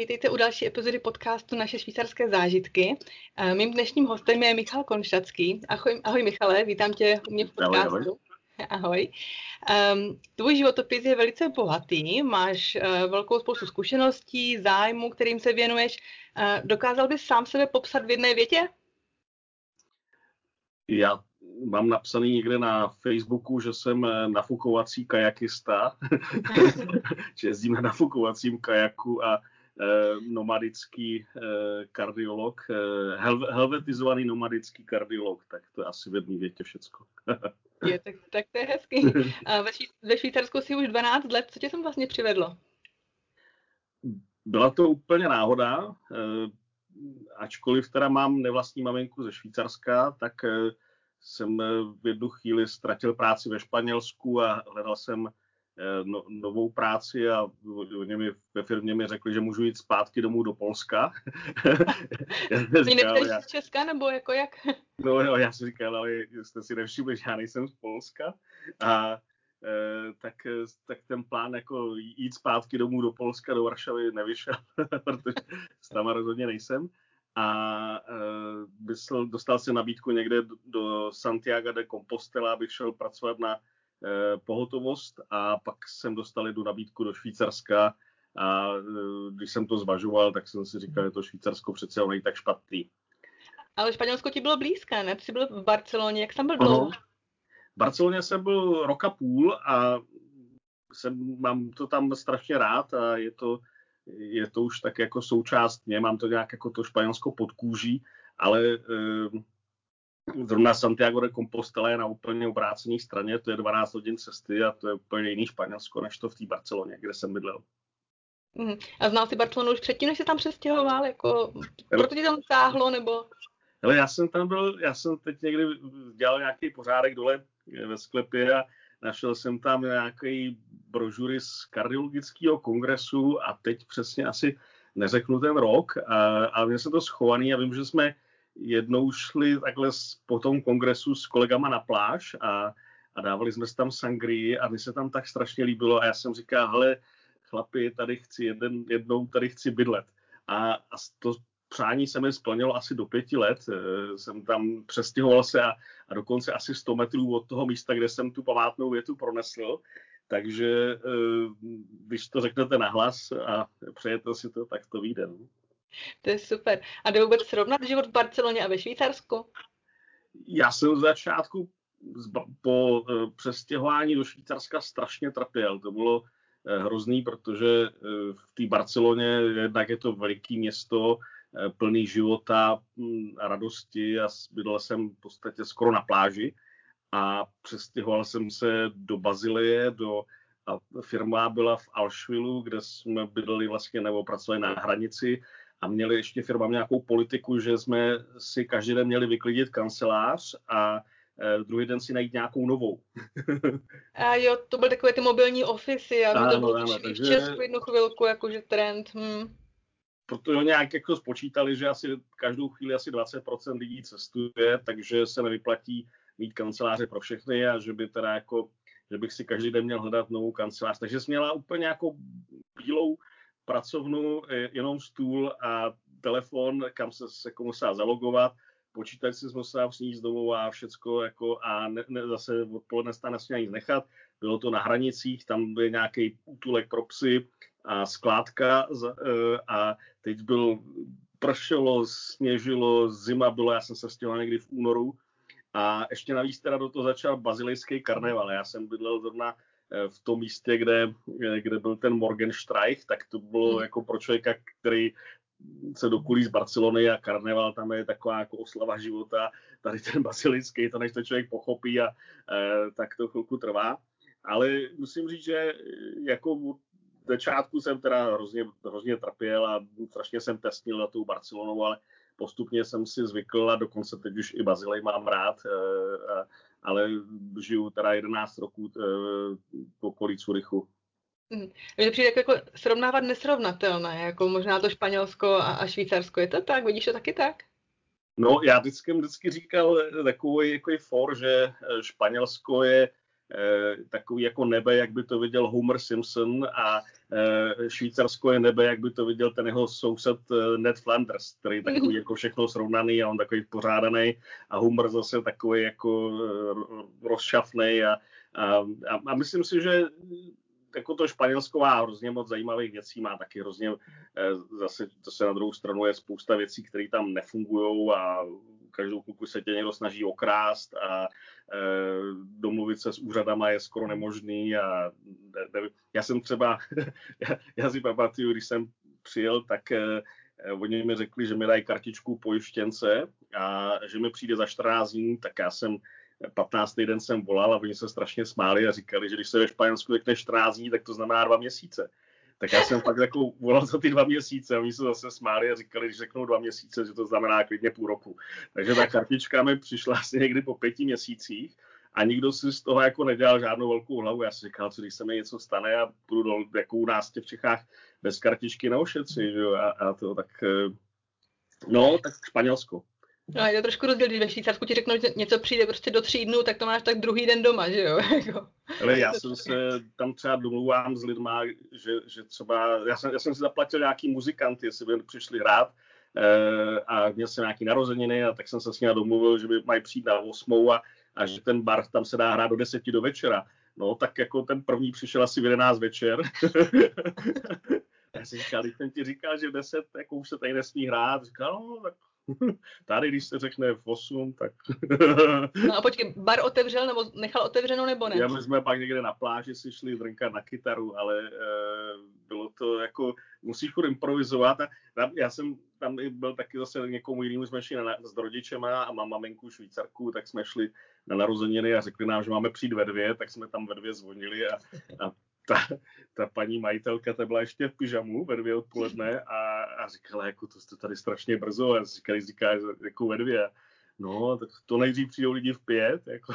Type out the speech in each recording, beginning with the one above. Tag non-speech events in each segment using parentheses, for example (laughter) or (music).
vítejte u další epizody podcastu Naše švýcarské zážitky. Eh, mým dnešním hostem je Michal Konštacký. Ahoj, ahoj Michale, vítám tě u mě v podcastu. Ahoj. ahoj. Um, tvůj životopis je velice bohatý, máš uh, velkou spoustu zkušeností, zájmu, kterým se věnuješ. Uh, dokázal bys sám sebe popsat v jedné větě? Já mám napsaný někde na Facebooku, že jsem nafukovací kajakista, (laughs) (laughs) že jezdím na nafukovacím kajaku a nomadický eh, kardiolog, hel, helvetizovaný nomadický kardiolog, tak to je asi v jedné větě všecko. (laughs) je, tak, tak to je hezký. (laughs) A ve, Švý, ve Švýcarsku si už 12 let, co tě sem vlastně přivedlo? Byla to úplně náhoda, ačkoliv teda mám nevlastní maminku ze Švýcarska, tak jsem eh, v jednu chvíli ztratil práci ve Španělsku a hledal jsem eh, no, novou práci a oni mi ve firmě mi řekli, že můžu jít zpátky domů do Polska. (laughs) Ty já... z Česka nebo jako jak? (laughs) no, no, já si říkal, ale jste si nevšimli, že já nejsem z Polska. A e, tak, tak ten plán jako jít zpátky domů do Polska, do Varšavy nevyšel, (laughs) protože tam rozhodně nejsem a uh, mysl, dostal si nabídku někde do, do Santiago de Compostela, abych šel pracovat na pohotovost a pak jsem dostal jednu nabídku do Švýcarska a uh, když jsem to zvažoval, tak jsem si říkal, že to Švýcarsko přece není tak špatný. Ale Španělsko ti bylo blízké, ne? Ty jsi byl v Barceloně, jak jsem byl dlouho? V Barceloně jsem byl roka půl a jsem, mám to tam strašně rád a je to je to už tak jako součást mě, mám to nějak jako to Španělsko pod kůží, ale e, zrovna Santiago de Compostela je na úplně obrácené straně, to je 12 hodin cesty a to je úplně jiný Španělsko, než to v té Barceloně, kde jsem bydlel. Mm. A znal jsi Barcelonu už předtím, než jsi tam přestěhoval? Jako, proto ti tam táhlo, nebo? Hele, já jsem tam byl, já jsem teď někdy dělal nějaký pořádek dole ve sklepě a našel jsem tam nějaký brožury z kardiologického kongresu a teď přesně asi neřeknu ten rok, a, a mě se to schovaný a vím, že jsme jednou šli takhle po tom kongresu s kolegama na pláž a, a dávali jsme si tam sangrii a mi se tam tak strašně líbilo a já jsem říkal, hele, chlapi, tady chci jeden, jednou tady chci bydlet. A, a to přání se mi splnilo asi do pěti let. Eh, jsem tam přestěhoval se a, a dokonce asi 100 metrů od toho místa, kde jsem tu památnou větu pronesl. Takže eh, když to řeknete nahlas a přejete si to, tak to vyjde. To je super. A jde vůbec srovnat život v Barceloně a ve Švýcarsku? Já jsem z začátku po eh, přestěhování do Švýcarska strašně trpěl. To bylo hrozný, protože v té Barceloně jednak je to veliký město, plný života radosti a bydlel jsem v podstatě skoro na pláži a přestěhoval jsem se do Bazilie, do a firma byla v Alšvilu, kde jsme bydleli vlastně nebo pracovali na hranici a měli ještě firma nějakou politiku, že jsme si každý den měli vyklidit kancelář a eh, druhý den si najít nějakou novou. (laughs) a jo, to byly takové ty mobilní ofisy, a to bylo ano, v Česku jednu chvilku, jakože trend. Hm protože nějak jako spočítali, že asi každou chvíli asi 20% lidí cestuje, takže se nevyplatí mít kanceláře pro všechny a že by teda jako, že bych si každý den měl hledat novou kancelář. Takže jsem měla úplně jako bílou pracovnu, jenom stůl a telefon, kam se, se musela zalogovat, počítač si musela sníst domů a všecko jako a ne, ne, zase odpoledne se nesměla nic nechat. Bylo to na hranicích, tam byl nějaký útulek pro psy, a skládka e, a teď byl pršelo, sněžilo, zima bylo, já jsem se stěhoval někdy v únoru a ještě navíc teda do toho začal bazilejský karneval. Já jsem bydlel zrovna e, v tom místě, kde, e, kde byl ten Morgenstreich, tak to bylo hmm. jako pro člověka, který se dokulí z Barcelony a karneval tam je taková jako oslava života, tady ten bazilický, to než to člověk pochopí a e, tak to chvilku trvá. Ale musím říct, že jako začátku jsem teda hrozně, hrozně trpěl a strašně jsem testnil na tou Barcelonou, ale postupně jsem si zvykl a dokonce teď už i Bazilej mám rád, eh, ale žiju teda 11 roků eh, v okolí Curychu. Hmm. Mně přijde jako, jako srovnávat nesrovnatelné, jako možná to Španělsko a, a Švýcarsko. Je to tak? Vidíš to taky tak? No, já vždycky, vždycky říkal takový jako for, že Španělsko je takový jako nebe, jak by to viděl Homer Simpson a Švýcarsko je nebe, jak by to viděl ten jeho soused Ned Flanders, který takový jako všechno srovnaný a on takový pořádaný a Homer zase takový jako rozšafný a, a, a myslím si, že jako to Španělsko má hrozně moc zajímavých věcí, má taky hrozně, eh, zase to se na druhou stranu je spousta věcí, které tam nefungují a každou kluku se tě někdo snaží okrást a e, domluvit se s úřadama je skoro nemožný a ne, ne, já jsem třeba, já, (laughs) já si pamatuju, když jsem přijel, tak e, oni mi řekli, že mi dají kartičku pojištěnce a že mi přijde za 14 dní, tak já jsem 15. den jsem volal a oni se strašně smáli a říkali, že když se ve Španělsku řekne 14 dní, tak to znamená dva měsíce. Tak já jsem fakt jako volal za ty dva měsíce a oni se zase smáli a říkali, když řeknou dva měsíce, že to znamená klidně půl roku. Takže ta kartička mi přišla asi někdy po pěti měsících a nikdo si z toho jako nedělal žádnou velkou hlavu. Já si říkal, co když se mi něco stane a půjdu do, jako u nás v Čechách bez kartičky neošetří, že jo, a, a to tak, eh, no, tak Španělsko. No je to trošku rozdíl, když ve Švýcarsku ti řeknou, že něco přijde prostě do tří dnů, tak to máš tak druhý den doma, že jo? (laughs) Jako. Ale já jsem se tam třeba domluvám s lidma, že, že třeba, já jsem, já jsem si zaplatil nějaký muzikanty, jestli by přišli hrát, e, a měl jsem nějaký narozeniny a tak jsem se s nimi domluvil, že by mají přijít na 8 a, a že ten bar tam se dá hrát do 10 do večera. No, tak jako ten první přišel asi v 11 večer. (laughs) já jsem říkal, když jsem ti říkal, že v 10 jako už se tady nesmí hrát, říkal, no, tak (laughs) Tady, když se řekne v 8, tak... (laughs) no a počkej, bar otevřel nebo nechal otevřenou nebo ne? Já my jsme pak někde na pláži si šli drnkat na kytaru, ale e, bylo to jako, musíš furt improvizovat a tam, já jsem tam byl taky zase někomu jinému, jsme šli na, s rodičema a mám maminku švýcarku, tak jsme šli na narozeniny a řekli nám, že máme přijít ve dvě, tak jsme tam ve dvě zvonili a, a ta, ta paní majitelka, ta byla ještě v pyžamu ve dvě odpoledne a, a říkala, jako to jste tady strašně brzo a říkali, říká, jako ve dvě. No, tak to nejdřív přijdou lidi v pět. Jako,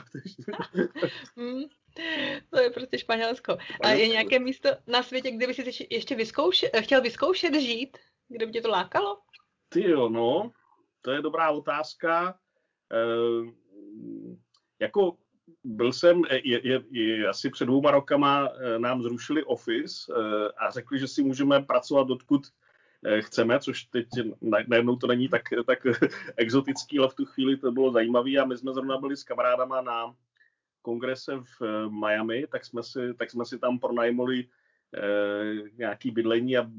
(laughs) hmm, to je prostě Španělsko. A je nějaké místo na světě, kde by si ještě vyzkoušet, chtěl vyzkoušet žít? Kde by tě to lákalo? Ty jo, no, to je dobrá otázka. E, jako byl jsem, eh, je, je, je, asi před dvouma rokama eh, nám zrušili Office eh, a řekli, že si můžeme pracovat odkud chceme, což teď najednou to není tak, tak (laughs) exotický, ale v tu chvíli to bylo zajímavé a my jsme zrovna byli s kamarádama na kongrese v Miami, tak jsme si, tak jsme si tam pronajmuli eh, nějaký bydlení a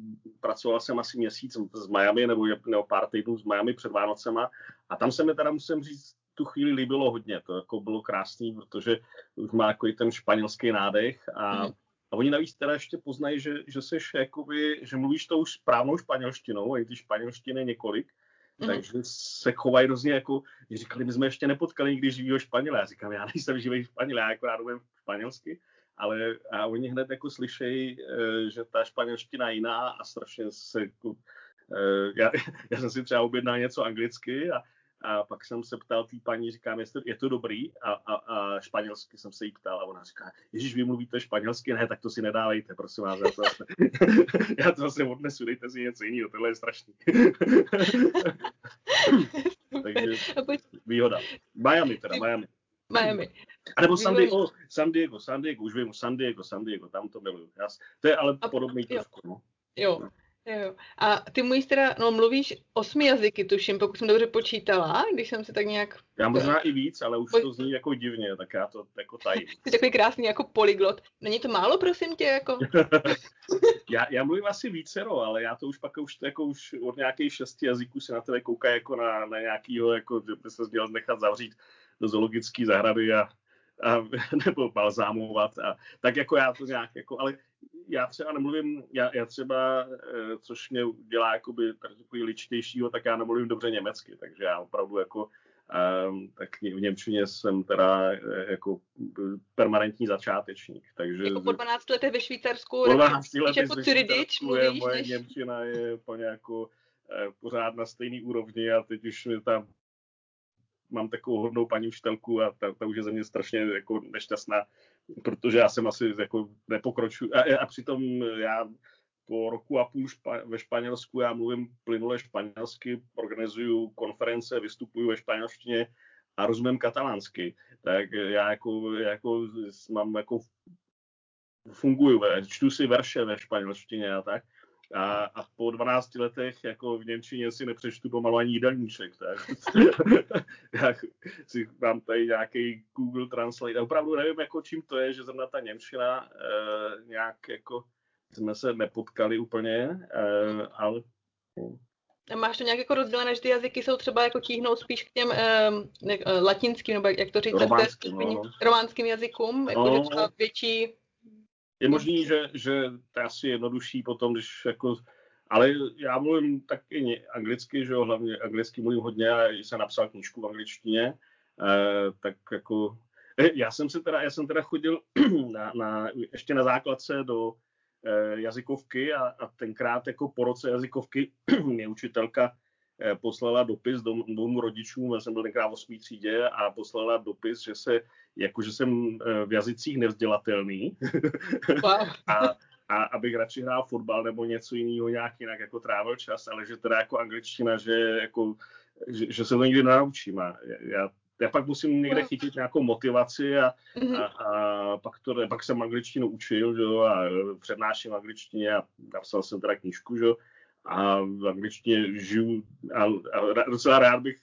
pracoval jsem asi měsíc z Miami nebo, nebo pár týdnů z Miami před Vánocema. A tam se mi teda musím říct, tu chvíli líbilo hodně. To jako bylo krásný, protože už má jako ten španělský nádech a, mm. a oni navíc teda ještě poznají, že, že seš jakoby, že mluvíš tou správnou španělštinou, a i ty španělštiny několik, mm. takže se chovají hrozně jako, říkali, my jsme ještě nepotkali nikdy živýho Španěla. Já říkám, já nejsem živý Španěl, já jako rád umím španělsky, ale a oni hned jako slyšejí, eh, že ta španělština je jiná a strašně se jako, eh, já, (laughs) já jsem si třeba objednal něco anglicky a a pak jsem se ptal té paní, říkám, jestli je to dobrý a, a, a španělsky jsem se jí ptal a ona říká, Ježíš, vy mluvíte španělsky? Ne, tak to si nedávejte, prosím vás. Já to zase, (laughs) já to zase odnesu, dejte si něco jiného, tohle je strašný. (laughs) Takže výhoda. Miami teda, Miami. Miami. A nebo San Diego, San Diego, San Diego, už vím, San Diego, San Diego, tam to miluju. To je ale podobný trošku, no. Jo. Jo. A ty mluvíš teda, no mluvíš osmi jazyky, tuším, pokud jsem dobře počítala, když jsem se tak nějak... Já možná i víc, ale už to zní jako divně, tak já to jako tajím. (laughs) Jsi takový krásný jako polyglot. Není to málo, prosím tě, jako? (laughs) já, já mluvím asi vícero, ale já to už pak už, jako už od nějakých šesti jazyků se na tebe kouká jako na, na nějakýho, jako, že by se měl nechat zavřít do zoologické zahrady a, a (laughs) nebo balzámovat. A, tak jako já to nějak, jako, ale já třeba nemluvím, já, já třeba, eh, což mě dělá jakoby takový ličtějšího, tak já nemluvím dobře německy, takže já opravdu jako Um, tak v Němčině jsem teda eh, jako permanentní začátečník. Takže jako po 12 letech ve Švýcarsku, po 12 letech jako Cyridič mluvíš, moje než... Němčina je po jako eh, pořád na stejný úrovni a teď už mi tam mám takovou hodnou paní učitelku a ta, ta už je ze mě strašně jako nešťastná, protože já jsem asi jako nepokroču. A, a přitom já po roku a půl špa, ve Španělsku já mluvím plynule španělsky, organizuju konference, vystupuju ve španělštině a rozumím katalánsky, tak já jako, jako mám jako funguju, čtu si verše ve španělštině a tak. A, a po 12 letech jako v Němčině si nepřečtu pomalu ani jídelníček. Tak. (laughs) já si mám tady nějaký Google Translate. A opravdu nevím, jako čím to je, že zrovna ta Němčina e, nějak jako jsme se nepotkali úplně, e, ale Máš to nějak jako rozdělené, že ty jazyky jsou třeba jako tíhnou spíš k těm ne, uh, latinským, nebo jak to říct, románským, no. románským jazykům, jako no. že třeba větší... Je možný, že, že to je asi jednodušší potom, když jako ale já mluvím taky anglicky, že jo, hlavně anglicky mluvím hodně a jsem napsal knížku v angličtině, eh, tak jako já jsem se teda, já jsem teda chodil (clears throat) na, na, ještě na základce do Eh, jazykovky a, a tenkrát jako po roce jazykovky (clears throat) mě učitelka eh, poslala dopis dvou rodičům, já jsem byl tenkrát v 8. třídě a poslala dopis, že se, jako že jsem eh, v jazycích nevzdělatelný wow. (laughs) a, a abych radši hrál fotbal nebo něco jiného, nějak jinak jako trávil čas, ale že teda jako angličtina, že, jako, že, že se to nikdy nenaučím. A já já pak musím někde chytit nějakou motivaci a, mm-hmm. a, a pak, to, pak jsem angličtinu učil jo, a přednáším angličtině a napsal jsem teda knížku že, a v angličtině žiju a, a docela rád bych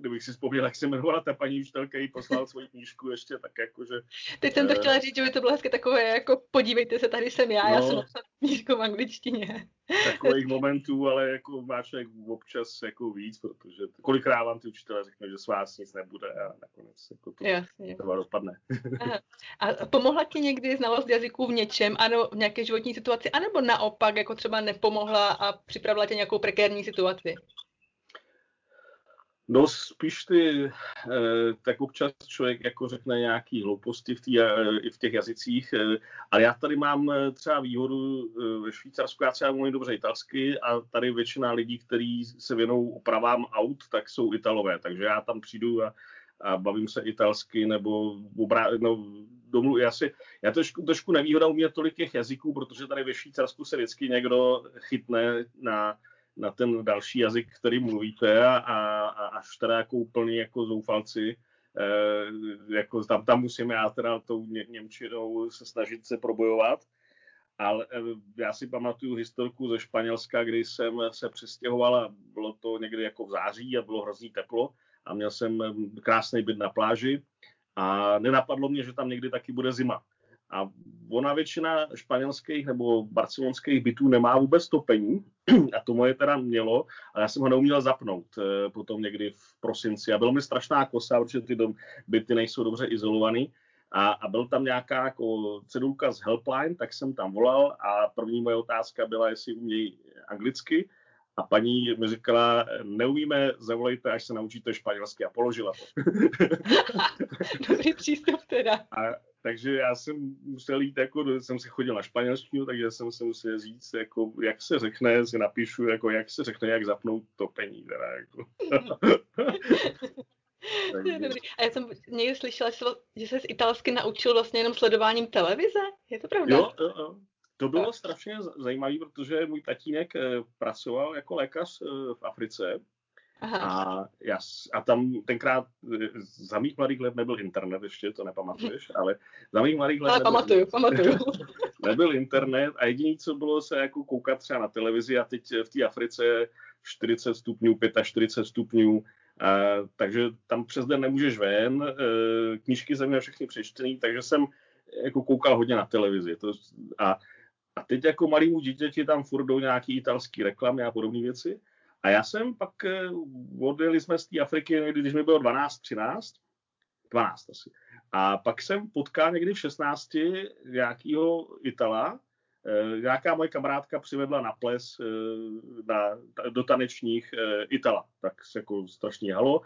kdybych si vzpomněl, jak se jmenovala ta paní učitelka, jí poslal svoji knížku ještě, tak jakože... Teď jsem to uh, chtěla říct, že by to bylo hezky takové, jako podívejte se, tady jsem já, no, já jsem napsal (laughs) knížku v angličtině. Takových momentů, ale jako má člověk občas jako víc, protože kolikrát vám ty učitelé řeknou, že s vás nic nebude a nakonec jako to Jasně. dopadne. (laughs) a pomohla ti někdy znalost jazyků v něčem, ano, v nějaké životní situaci, anebo naopak, jako třeba nepomohla a připravila tě nějakou prekérní situaci? No spíš ty, eh, tak občas člověk jako řekne nějaký hlouposti v, tý, eh, i v těch jazycích, eh, ale já tady mám třeba výhodu ve Švýcarsku, já třeba mluvím dobře italsky a tady většina lidí, kteří se věnou opravám aut, tak jsou Italové, takže já tam přijdu a, a bavím se italsky nebo obrá, no, domlu, já, si, já trošku, trošku nevýhoda umět tolik těch jazyků, protože tady ve Švýcarsku se vždycky někdo chytne na na ten další jazyk, který mluvíte a, a, a až teda jako úplně jako zoufalci, eh, jako tam, tam musím já teda tou ně, Němčinou se snažit se probojovat. Ale eh, já si pamatuju historku ze Španělska, kdy jsem se přestěhoval a bylo to někdy jako v září a bylo hrozný teplo a měl jsem eh, krásný byt na pláži a nenapadlo mě, že tam někdy taky bude zima. A ona většina španělských nebo barcelonských bytů nemá vůbec topení. (clears throat) A to moje teda mělo, ale já jsem ho neuměl zapnout eh, potom někdy v prosinci. A bylo mi strašná kosa, protože ty dom, byty nejsou dobře izolovaný. A, a byl tam nějaká jako cedulka z helpline, tak jsem tam volal. A první moje otázka byla, jestli umějí anglicky. A paní mi říkala, neumíme, zavolejte, až se naučíte španělsky. A položila to. (laughs) Dobrý přístup teda. A takže já jsem musel jít, jako, jsem si chodil na španělštinu, takže jsem se musel říct, jako, jak se řekne, si napíšu, jako, jak se řekne, jak zapnout topení. Teda, jako. (laughs) Dobrý. A já jsem někdy slyšela, že se z italsky naučil vlastně jenom sledováním televize. Je to pravda? Jo, jo, jo. To bylo strašně zajímavé, protože můj tatínek eh, pracoval jako lékař eh, v Africe Aha. A, já, a tam tenkrát eh, za mých mladých let nebyl internet ještě, to nepamatuješ, (laughs) ale za mých mladých let ale nebyl, pamatuju, pamatuju. (laughs) nebyl internet a jediné, co bylo se jako koukat třeba na televizi a teď v té Africe 40 stupňů, 45 stupňů, a, takže tam přes den nemůžeš ven, e, knížky jsem měl všechny přečtený, takže jsem jako koukal hodně na televizi. To, a, a teď jako malýmu dítěti tam furt jdou nějaký italský reklamy a podobné věci. A já jsem pak, eh, odjeli jsme z té Afriky, někdy, když mi bylo 12, 13, 12 asi. A pak jsem potkal někdy v 16 nějakého Itala, eh, nějaká moje kamarádka přivedla na ples eh, na, do tanečních Itala, tak se jako strašně halo.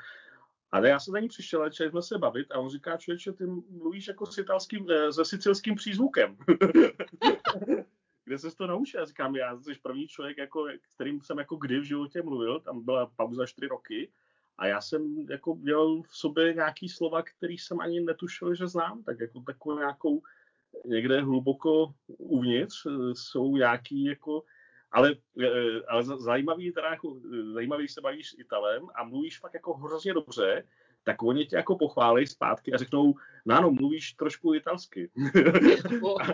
A já jsem za ní přišel, a jsme se bavit a on říká, člověče, ty mluvíš jako s italským, se sicilským přízvukem. (laughs) kde se to naučil? Já říkám, já jsi první člověk, jako, kterým jsem jako kdy v životě mluvil, tam byla pauza čtyři roky a já jsem jako měl v sobě nějaký slova, který jsem ani netušil, že znám, tak jako takovou nějakou někde hluboko uvnitř eh, jsou nějaký jako ale, eh, ale zajímavý, teda jako, zajímavý se bavíš s Italem a mluvíš fakt jako hrozně dobře, tak oni tě jako pochválí zpátky a řeknou, no ano, mluvíš trošku italsky. (laughs)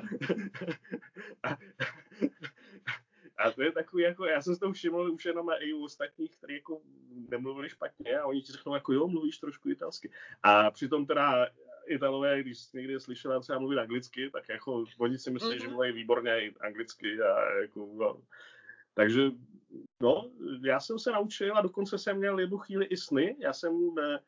a, a to je takový, jako, já jsem si to všiml už jenom i u ostatních, kteří jako nemluvili špatně a oni ti řeknou, jako jo, mluvíš trošku italsky. A přitom teda Italové, když někdy slyšela třeba mluvit anglicky, tak jako oni si myslí, mm-hmm. že mhm. mluví výborně anglicky a jako, no. takže no, já jsem se naučil a dokonce jsem měl jednu chvíli i sny. Já jsem eh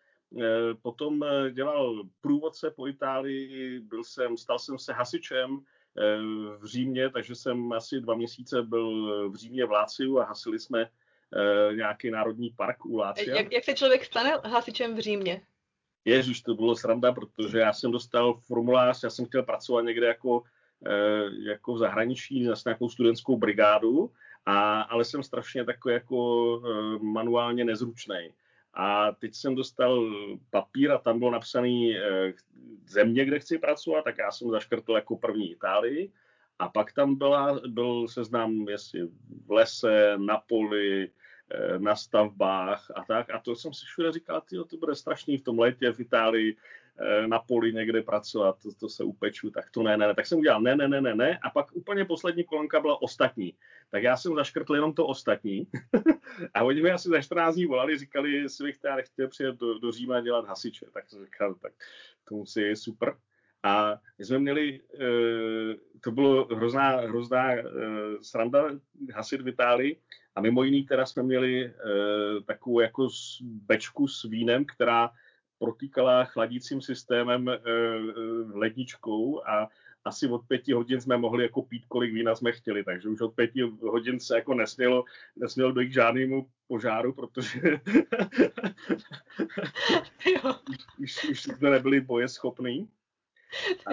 potom eh, dělal průvodce po Itálii, byl jsem, stal jsem se hasičem eh, v Římě, takže jsem asi dva měsíce byl v Římě v Láciu a hasili jsme eh, nějaký národní park u Lácia. Jak, jak se člověk stane hasičem v Římě? Ježiš, to bylo sranda, protože já jsem dostal formulář, já jsem chtěl pracovat někde jako, eh, jako v zahraničí, na nějakou studentskou brigádu, a, ale jsem strašně takový jako eh, manuálně nezručný. A teď jsem dostal papír a tam bylo napsaný eh, země, kde chci pracovat, tak já jsem zaškrtl jako první Itálii. A pak tam byla, byl seznam, jestli v lese, na poli, Eh, na stavbách a tak. A to jsem si všude říkal, tyjo, to bude strašný v tom létě v Itálii na poli někde pracovat, to, to se upeču, tak to ne, ne, ne. Tak jsem udělal ne, ne, ne, ne, ne. A pak úplně poslední kolonka byla ostatní. Tak já jsem zaškrtl jenom to ostatní. (laughs) a oni mi asi za 14 dní volali, říkali, jestli bych teda nechtěl přijet do, do Říma dělat hasiče. Tak jsem říkal, tak to musí je super. A my jsme měli, eh, to bylo hrozná, hrozná sranda hasit v Itálii, a mimo jiný teda jsme měli takovou jako bečku s vínem, která protýkala chladícím systémem e, ledničkou a asi od pěti hodin jsme mohli jako pít, kolik vína jsme chtěli, takže už od pěti hodin se jako nesmělo, nesmělo dojít k žádnému požáru, protože (laughs) už, už jsme nebyli bojeschopní. A,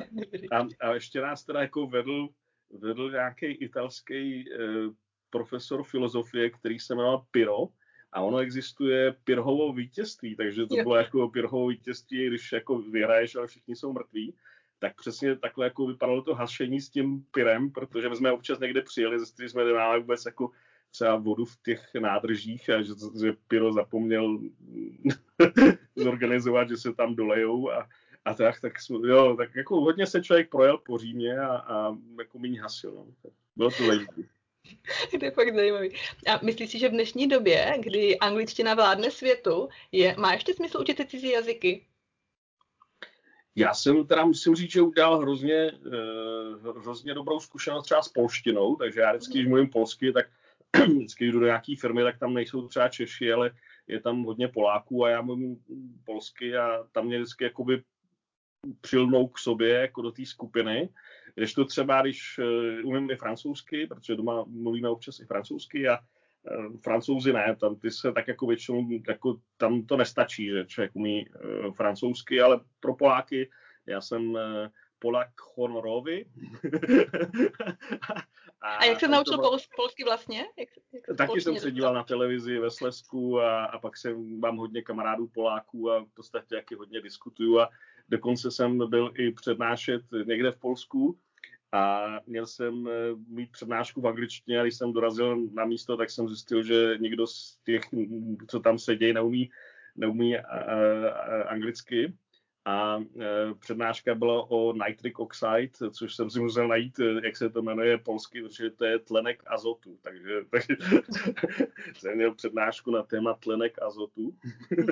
a, a ještě nás teda jako vedl, vedl nějaký italský e, profesor filozofie, který se jmenoval Piro, a ono existuje Pirhovo vítězství, takže to bylo jako Pirhovo vítězství, když jako vyhraješ, ale všichni jsou mrtví. Tak přesně takhle jako vypadalo to hašení s tím Pirem, protože my jsme občas někde přijeli, ze kterých jsme nemáme vůbec jako třeba vodu v těch nádržích a že, že Piro zapomněl (laughs) zorganizovat, že se tam dolejou a, a tak, tak, jo, tak jako hodně se člověk projel po Římě a, a jako méně hasil. No. Bylo to zajímavé. (laughs) to je fakt zajímavý. A myslíš si, že v dnešní době, kdy angličtina vládne světu, je, má ještě smysl učit cizí jazyky? Já jsem teda musím říct, že udělal hrozně, uh, hrozně dobrou zkušenost třeba s polštinou, takže já vždycky, když mluvím polsky, tak (clears throat) vždycky jdu do nějaké firmy, tak tam nejsou třeba Češi, ale je tam hodně Poláků a já mluvím polsky a tam mě vždycky jakoby přilnou k sobě jako do té skupiny. Když to třeba, když uh, umím i francouzsky, protože doma mluvíme občas i francouzsky a uh, francouzi ne, tam ty se tak jako většinou, jako, tam to nestačí, že člověk umí uh, francouzsky, ale pro Poláky, já jsem Polak honorowy. (laughs) a, a jak se naučil bylo... polsky vlastně? Jak, jak Taky jsem se díval na televizi ve Slesku a, a pak jsem, mám hodně kamarádů Poláků a v podstatě jaký hodně diskutuju a dokonce jsem byl i přednášet někde v Polsku a měl jsem eh, mít přednášku v angličtině a když jsem dorazil na místo, tak jsem zjistil, že nikdo z těch, co tam sedí, neumí, neumí a, a, a, anglicky a e, přednáška byla o nitric oxide, což jsem si musel najít, e, jak se to jmenuje polsky, protože to je tlenek azotu. Takže, takže (laughs) jsem měl přednášku na téma tlenek azotu. (laughs)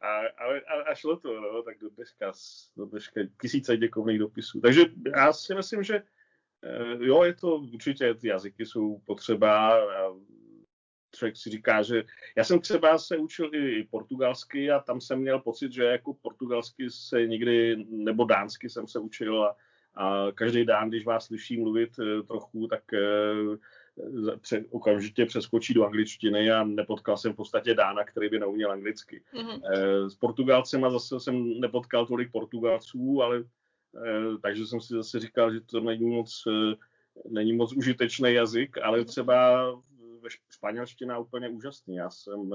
a, a, a, šlo to, no, tak do dneška, do dneška tisíce děkovných dopisů. Takže já si myslím, že e, jo, je to určitě, ty jazyky jsou potřeba, člověk si říká, že já jsem třeba se učil i portugalsky a tam jsem měl pocit, že jako portugalsky se nikdy, nebo dánsky jsem se učil a, a každý dán, když vás slyší mluvit eh, trochu, tak eh, pře, okamžitě přeskočí do angličtiny a nepotkal jsem v podstatě Dána, který by neuměl anglicky. Mm-hmm. S Portugalcema zase jsem nepotkal tolik Portugalců, ale takže jsem si zase říkal, že to není moc, není moc užitečný jazyk, ale mhm. třeba španělština úplně úžasný. Já jsem,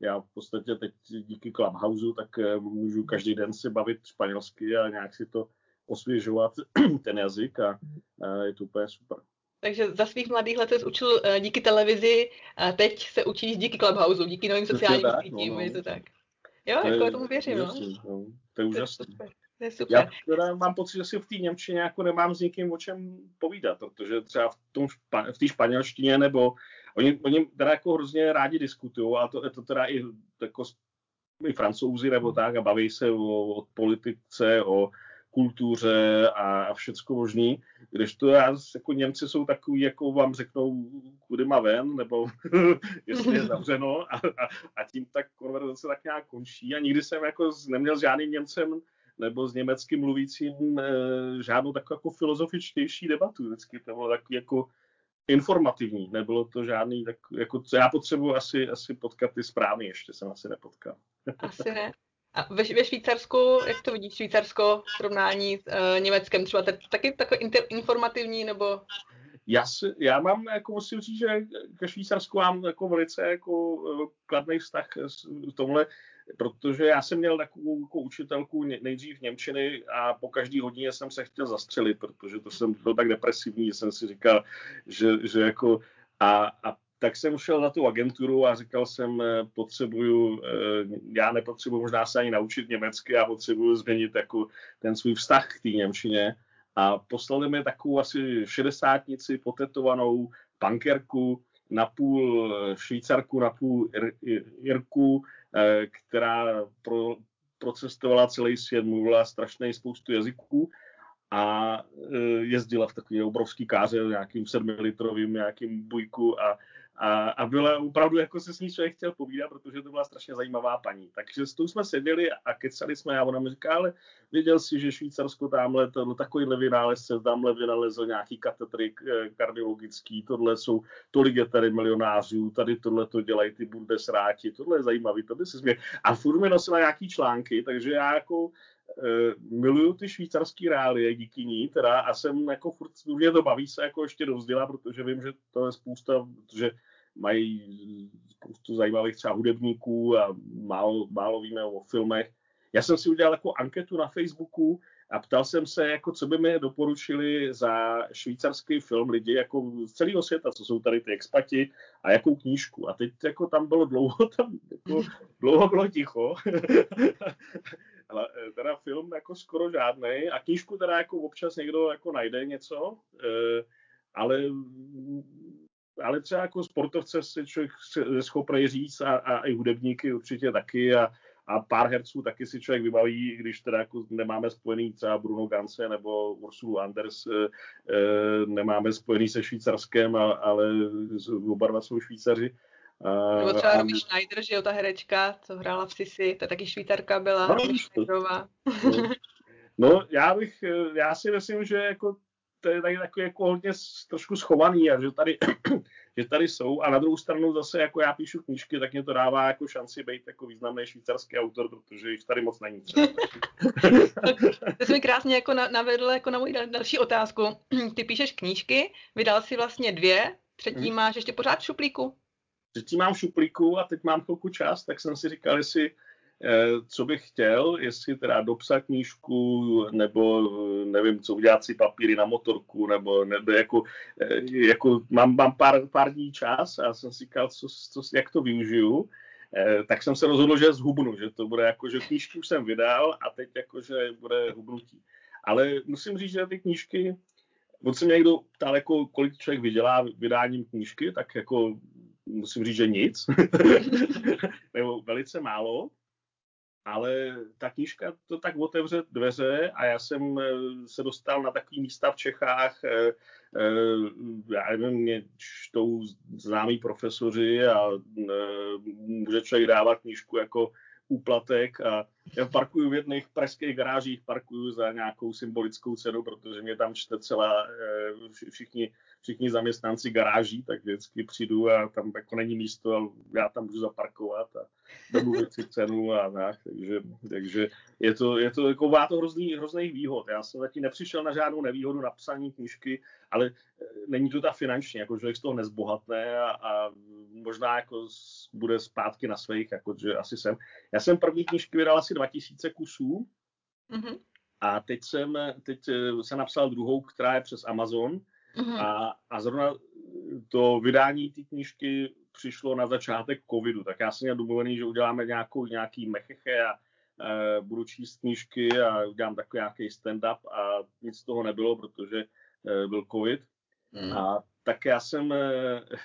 já v podstatě teď díky Clubhouse, tak eh, můžu každý den si bavit španělsky a nějak si to osvěžovat, (clears throat) ten jazyk a, a je to úplně super. Takže za svých mladých let se učil uh, díky televizi a teď se učíš díky Clubhouse, díky novým sociálním sítím, no, no. je to tak? Jo, to jako je, tomu věřím, no. no. To je úžasné. To je super. Já teda mám pocit, že si v té Němčině jako nemám s nikým o čem povídat, protože třeba v, tom špa, v té španělštině nebo oni, oni teda jako hrozně rádi diskutují, a to, to teda i jako i francouzi nebo tak a baví se o, o politice, o kultuře a, a všecko možný, když to já, jako Němci jsou takový, jako vám řeknou, kudy má ven, nebo (laughs) jestli je zavřeno a, a, a, tím tak konverzace tak nějak končí a nikdy jsem jako neměl s žádným Němcem nebo s německy mluvícím e, žádnou takovou jako filozofičtější debatu. Vždycky to bylo takový jako informativní, nebylo to žádný, tak jako, co já potřebuji asi, asi potkat ty správný, ještě jsem asi nepotkal. (laughs) Asi ne. A ve, ve Švýcarsku, jak to vidíš Švýcarsko v srovnání s uh, Německem, třeba taky takový inter, informativní nebo já, si, já mám, jako musím říct, že ke Švýcarsku mám jako velice jako eh, kladný vztah v tomhle, protože já jsem měl takovou jako učitelku nejdřív Němčiny a po každý hodině jsem se chtěl zastřelit, protože to jsem byl tak depresivní, že jsem si říkal, že, že jako a, a tak jsem šel na tu agenturu a říkal jsem, eh, potřebuju, eh, já nepotřebuji možná se ani naučit německy, já potřebuju změnit jako ten svůj vztah k té Němčině. A poslali mi takovou asi šedesátnici potetovanou pankerku, napůl eh, švýcarku, napůl ir, Irku, která pro, procestovala celý svět, mluvila strašně spoustu jazyků a jezdila v takový obrovský káře, nějakým sedmilitrovým nějakým bujku a a, a byla opravdu, jako se s ní člověk chtěl povídat, protože to byla strašně zajímavá paní. Takže s tou jsme seděli a kecali jsme a ona mi říká, ale věděl si, že Švýcarsko tamhle, to, no, takovýhle vynálezce, tamhle vynalezl nějaký katetry eh, kardiologický, tohle jsou, tolik je tady milionářů, tady tohle to dělají ty bundesráti, tohle je zajímavý, to by se směl. A furt mi nosila nějaký články, takže já jako miluju ty švýcarský reálie díky ní, teda a jsem jako furt, mě to baví se jako ještě dovzdělat, protože vím, že to je spousta, protože mají spoustu zajímavých třeba hudebníků a málo, málo víme o filmech. Já jsem si udělal jako anketu na Facebooku a ptal jsem se, jako co by mi doporučili za švýcarský film lidi jako z celého světa, co jsou tady ty expati a jakou knížku. A teď jako tam bylo dlouho, (laughs) tam jako dlouho bylo ticho. (laughs) Ale eh, teda film jako skoro žádný a knížku teda jako občas někdo jako najde něco, eh, ale ale třeba jako sportovce si člověk schopný říct a, a i hudebníky určitě taky a, a pár herců taky si člověk vybaví, když teda jako nemáme spojený třeba Bruno Ganse nebo Ursulu Anders, e, nemáme spojený se Švýcarskem, ale oba dva jsou Švýcaři. A, nebo třeba a... Romy Schneider, že jo, ta herečka, co hrála v Sisi, ta taky Švýcarka byla, no, Schneiderová. No. (laughs) no, já bych, já si myslím, že jako to je taky takový jako hodně trošku schovaný a že tady, (clears throat) že tady jsou a na druhou stranu zase jako já píšu knížky, tak mě to dává jako šanci být jako významný švýcarský autor, protože jich tady moc není. (laughs) (laughs) to jsi mi krásně jako navedl jako na můj další otázku. (clears throat) Ty píšeš knížky, vydal si vlastně dvě, třetí hmm. máš ještě pořád v šuplíku? Třetí mám v šuplíku a teď mám chvilku čas, tak jsem si říkal, jestli Eh, co bych chtěl, jestli teda dopsat knížku, nebo nevím, co udělat si papíry na motorku, nebo, nebo jako, eh, jako mám, mám pár, pár dní čas a jsem si říkal, co, co, jak to využiju. Eh, tak jsem se rozhodl, že zhubnu, že to bude jako, že knížky už jsem vydal a teď jako, že bude hubnutí. Ale musím říct, že ty knížky, on se mě někdo ptal, jako, kolik člověk vydělá vydáním knížky, tak jako musím říct, že nic, (laughs) nebo velice málo. Ale ta knížka to tak otevře dveře a já jsem eh, se dostal na takový místa v Čechách, eh, eh, já nevím, mě čtou známí profesoři a může člověk dávat knížku jako úplatek a já parkuju v jedných pražských garážích, parkuju za nějakou symbolickou cenu, protože mě tam čte celá, všichni všichni zaměstnanci garáží, tak vždycky přijdu a tam jako není místo a já tam můžu zaparkovat a domluvit si cenu a tak, takže, takže je to, je to jako má to hrozný, hrozných výhod. Já jsem zatím nepřišel na žádnou nevýhodu na psaní knížky, ale e, není to ta finančně, jako člověk z toho nezbohatné a, a možná jako bude zpátky na svých, jako že asi jsem. Já jsem první knížky vydal asi 2000 kusů, mm-hmm. A teď jsem, teď e, jsem napsal druhou, která je přes Amazon, Mm-hmm. A, a zrovna to vydání té knížky přišlo na začátek covidu, tak já jsem měl domluvený, že uděláme nějakou, nějaký mecheche a uh, budu číst knížky a udělám takový nějaký stand-up a nic z toho nebylo, protože uh, byl covid. Mm. A tak já jsem, uh,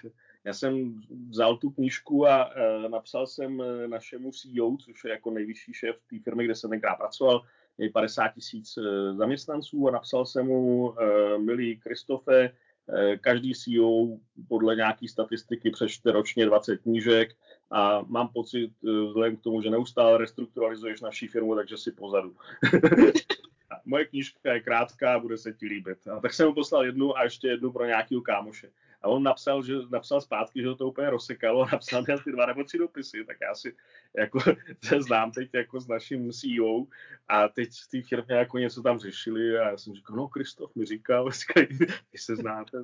(laughs) já jsem vzal tu knížku a uh, napsal jsem našemu CEO, což je jako nejvyšší šéf té firmy, kde jsem tenkrát pracoval, je 50 tisíc zaměstnanců a napsal jsem mu, uh, milý Kristofe, Eh, každý CEO podle nějaký statistiky přečte ročně 20 knížek a mám pocit, eh, vzhledem k tomu, že neustále restrukturalizuješ naší firmu, takže si pozadu. (laughs) Moje knížka je krátká, bude se ti líbit. A tak jsem mu poslal jednu a ještě jednu pro nějakého kámoše. A on napsal, že napsal zpátky, že ho to úplně rozsekalo a napsal mi asi dva nebo tři dopisy, tak já si jako (laughs) se znám teď jako s naším CEO a teď v té firmě jako něco tam řešili a já jsem říkal, no Kristof mi říkal, (laughs) vy se znáte (laughs)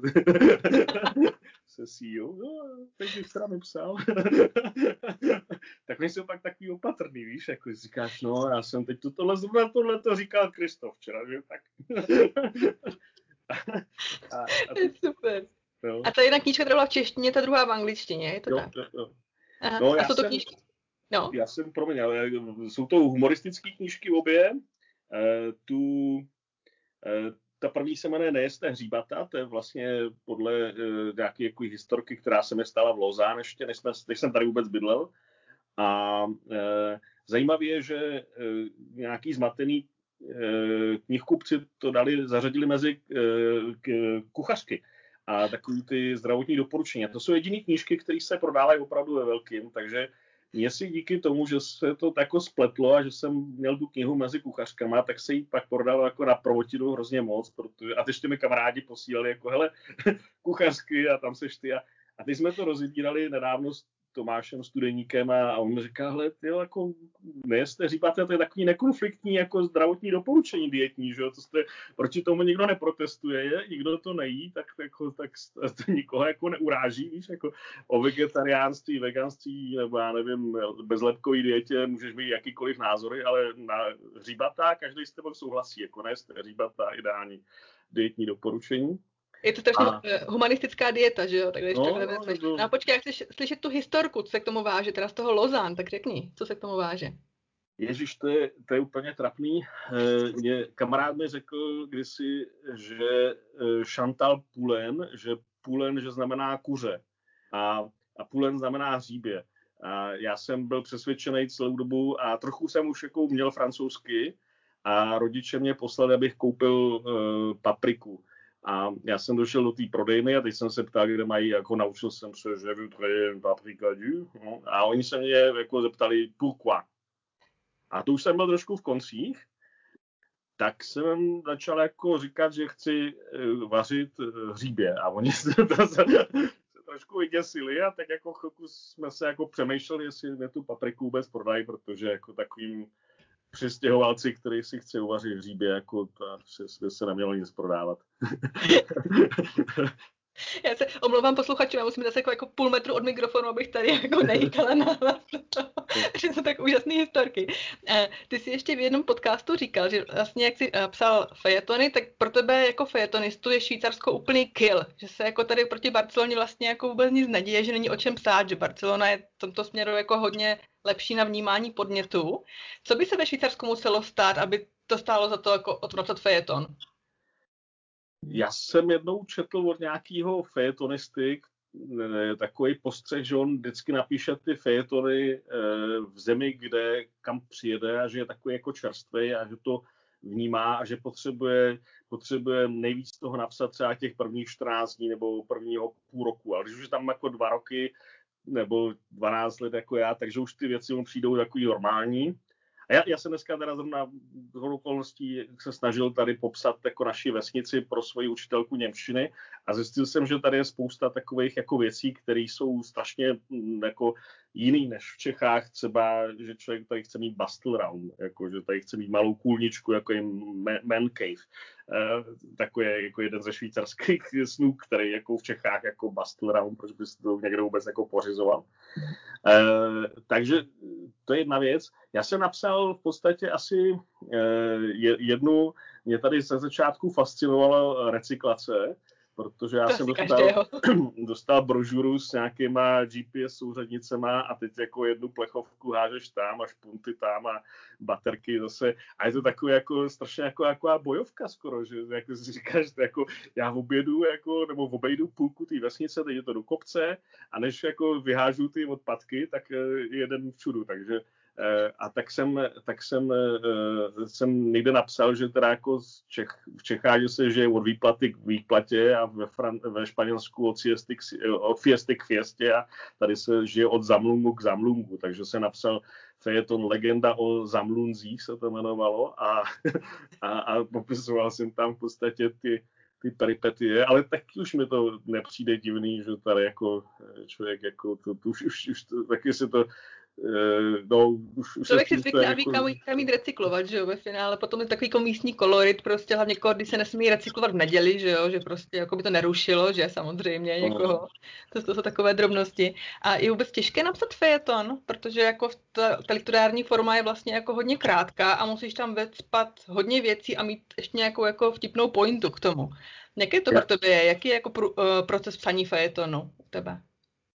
se CEO, no, teď bych teda psal. tak nejsou pak takový opatrný, víš, jako říkáš, no, já jsem teď to tohle zrovna tohle to říkal Kristof včera, že tak. a, a to, Super. Jo. A ta jedna knížka byla v češtině, ta druhá v angličtině, je to jo, tak? Jo, jo. Aha. No, a jsou to jsem, knížky? No. Já jsem, promiň, ale jsou to humoristické knížky obě. E, tu, e, ta první se jmenuje Nejeste hříbata, to je vlastně podle e, nějaké jako historky, která se mi stala v Lozán ještě, než, jsme, než jsem tady vůbec bydlel. A e, zajímavé je, že e, nějaký zmatený e, knihkupci to dali, zařadili mezi e, k, kuchařky a takový ty zdravotní doporučení. To jsou jediné knížky, které se prodávají opravdu ve velkým, takže mě si díky tomu, že se to tako spletlo a že jsem měl tu knihu mezi kuchařkama, tak se jí pak prodalo jako na prvotinu hrozně moc, protože, a teď mi kamarádi posílali jako, hele, (laughs) kuchařky a tam seš ty. A, a teď jsme to rozjedírali nedávno s Tomášem Studeníkem a, a on mi říká, hele, ty jako nejeste, říkáte, to je takový nekonfliktní jako zdravotní doporučení dietní, že jo, to jste, proti tomu nikdo neprotestuje, je, nikdo to nejí, tak, jako, tak to nikoho jako neuráží, víš, jako o vegetariánství, veganství, nebo já nevím, bezlepkový dietě můžeš mít jakýkoliv názory, ale na hříbatá každý s tebou souhlasí, jako nejste hříbatá ideální dietní doporučení. Je to strašně a... Eh, humanistická dieta, že jo? Tak když no, takhle no, no, no. A počkej, jak chceš slyšet tu historku, co se k tomu váže, teda z toho Lozán, tak řekni, co se k tomu váže. Ježíš, to je, to je úplně trapný. E, mě, kamarád mi řekl kdysi, že e, Chantal Pulen, že Pulen, že znamená kuře a, a Pulen znamená hříbě. A já jsem byl přesvědčený celou dobu a trochu jsem už jako měl francouzsky a rodiče mě poslali, abych koupil e, papriku. A já jsem došel do té prodejny a teď jsem se ptal, kde mají, jako naučil jsem se, že je paprika du. No, a oni se mě jako zeptali, pourquoi. A to už jsem byl trošku v koncích, tak jsem začal jako říkat, že chci uh, vařit uh, hříbě. A oni (laughs) se, to, se, se trošku vyděsili a tak jako chvilku jsme se jako přemýšleli, jestli mě tu papriku vůbec prodají, protože jako takovým přistěhovalci, který si chce uvařit hříbě, jako to by se nemělo nic prodávat. (laughs) Já se omlouvám posluchačům, já musím zase jako, jako půl metru od mikrofonu, abych tady jako (laughs) nejítala nahlas. (laughs) že jsou tak úžasné historky. Ty jsi ještě v jednom podcastu říkal, že vlastně jak jsi eh, psal fejetony, tak pro tebe jako fejetonistu je Švýcarsko úplný kill. Že se jako tady proti Barceloně vlastně jako vůbec nic neděje, že není o čem psát, že Barcelona je v tomto směru jako hodně lepší na vnímání podnětů. Co by se ve Švýcarsku muselo stát, aby to stálo za to jako odvracet fejeton? Já jsem jednou četl od nějakého fejetonisty takový postřeh, že on vždycky napíše ty fejetony eh, v zemi, kde kam přijede a že je takový jako čerstvý a že to vnímá a že potřebuje, potřebuje nejvíc toho napsat třeba těch prvních 14 dní nebo prvního půl roku. Ale když už tam jako dva roky nebo 12 let jako já, takže už ty věci mu přijdou takový normální. A já, já jsem dneska teda zrovna okolností se snažil tady popsat jako naši vesnici pro svoji učitelku Němčiny a zjistil jsem, že tady je spousta takových jako věcí, které jsou strašně mm, jako jiný než v Čechách, třeba, že člověk tady chce mít bastle round, jako, že tady chce mít malou kůlničku, jako je man cave. Uh, takový je jako jeden ze švýcarských (laughs) snů, který jako v Čechách jako bastle round, proč bys to někdo vůbec jako pořizoval. Uh, takže to je jedna věc. Já jsem napsal v podstatě asi uh, jednu, mě tady ze začátku fascinovala recyklace, protože já to jsem dostal, (clears throat) dostal brožuru s nějakýma GPS souřadnicema a teď jako jednu plechovku hážeš tam a špunty tam a baterky zase. A je to takové jako strašně jako, jako bojovka skoro, že jako si říkáš, jako já obědu jako, nebo obejdu půlku té vesnice, teď je to do kopce a než jako vyhážu ty odpadky, tak eh, jeden všudu, takže a tak jsem, tak jsem, eh, jsem někde napsal, že teda jako z Čech, v Čechách že se žije od výplaty k výplatě a ve, Fran, ve Španělsku od, siesty k, od fiesty k fiestě a tady se žije od zamlungu k zamlungu, takže se napsal fejeton Legenda o zamlunzích se to jmenovalo a, (laughs) a, a popisoval jsem tam v podstatě ty, ty peripetie, ale taky už mi to nepřijde divný, že tady jako eh, člověk jako to, to už, už, už to, taky se to Eh, no, už, už Člověk si zvykne a ví, jako... kam, kam jít recyklovat, že jo, ve finále. Potom je takový jako místní kolorit, prostě hlavně když se nesmí recyklovat v neděli, že jo, že prostě jako by to nerušilo, že samozřejmě no. někoho. To, to jsou takové drobnosti. A je vůbec těžké napsat fejeton, protože jako ta, ta literární forma je vlastně jako hodně krátká a musíš tam vecpat hodně věcí a mít ještě nějakou jako vtipnou pointu k tomu. Jaké to pro tebe je? Jaký je jako pro, uh, proces psaní fejetonu u tebe?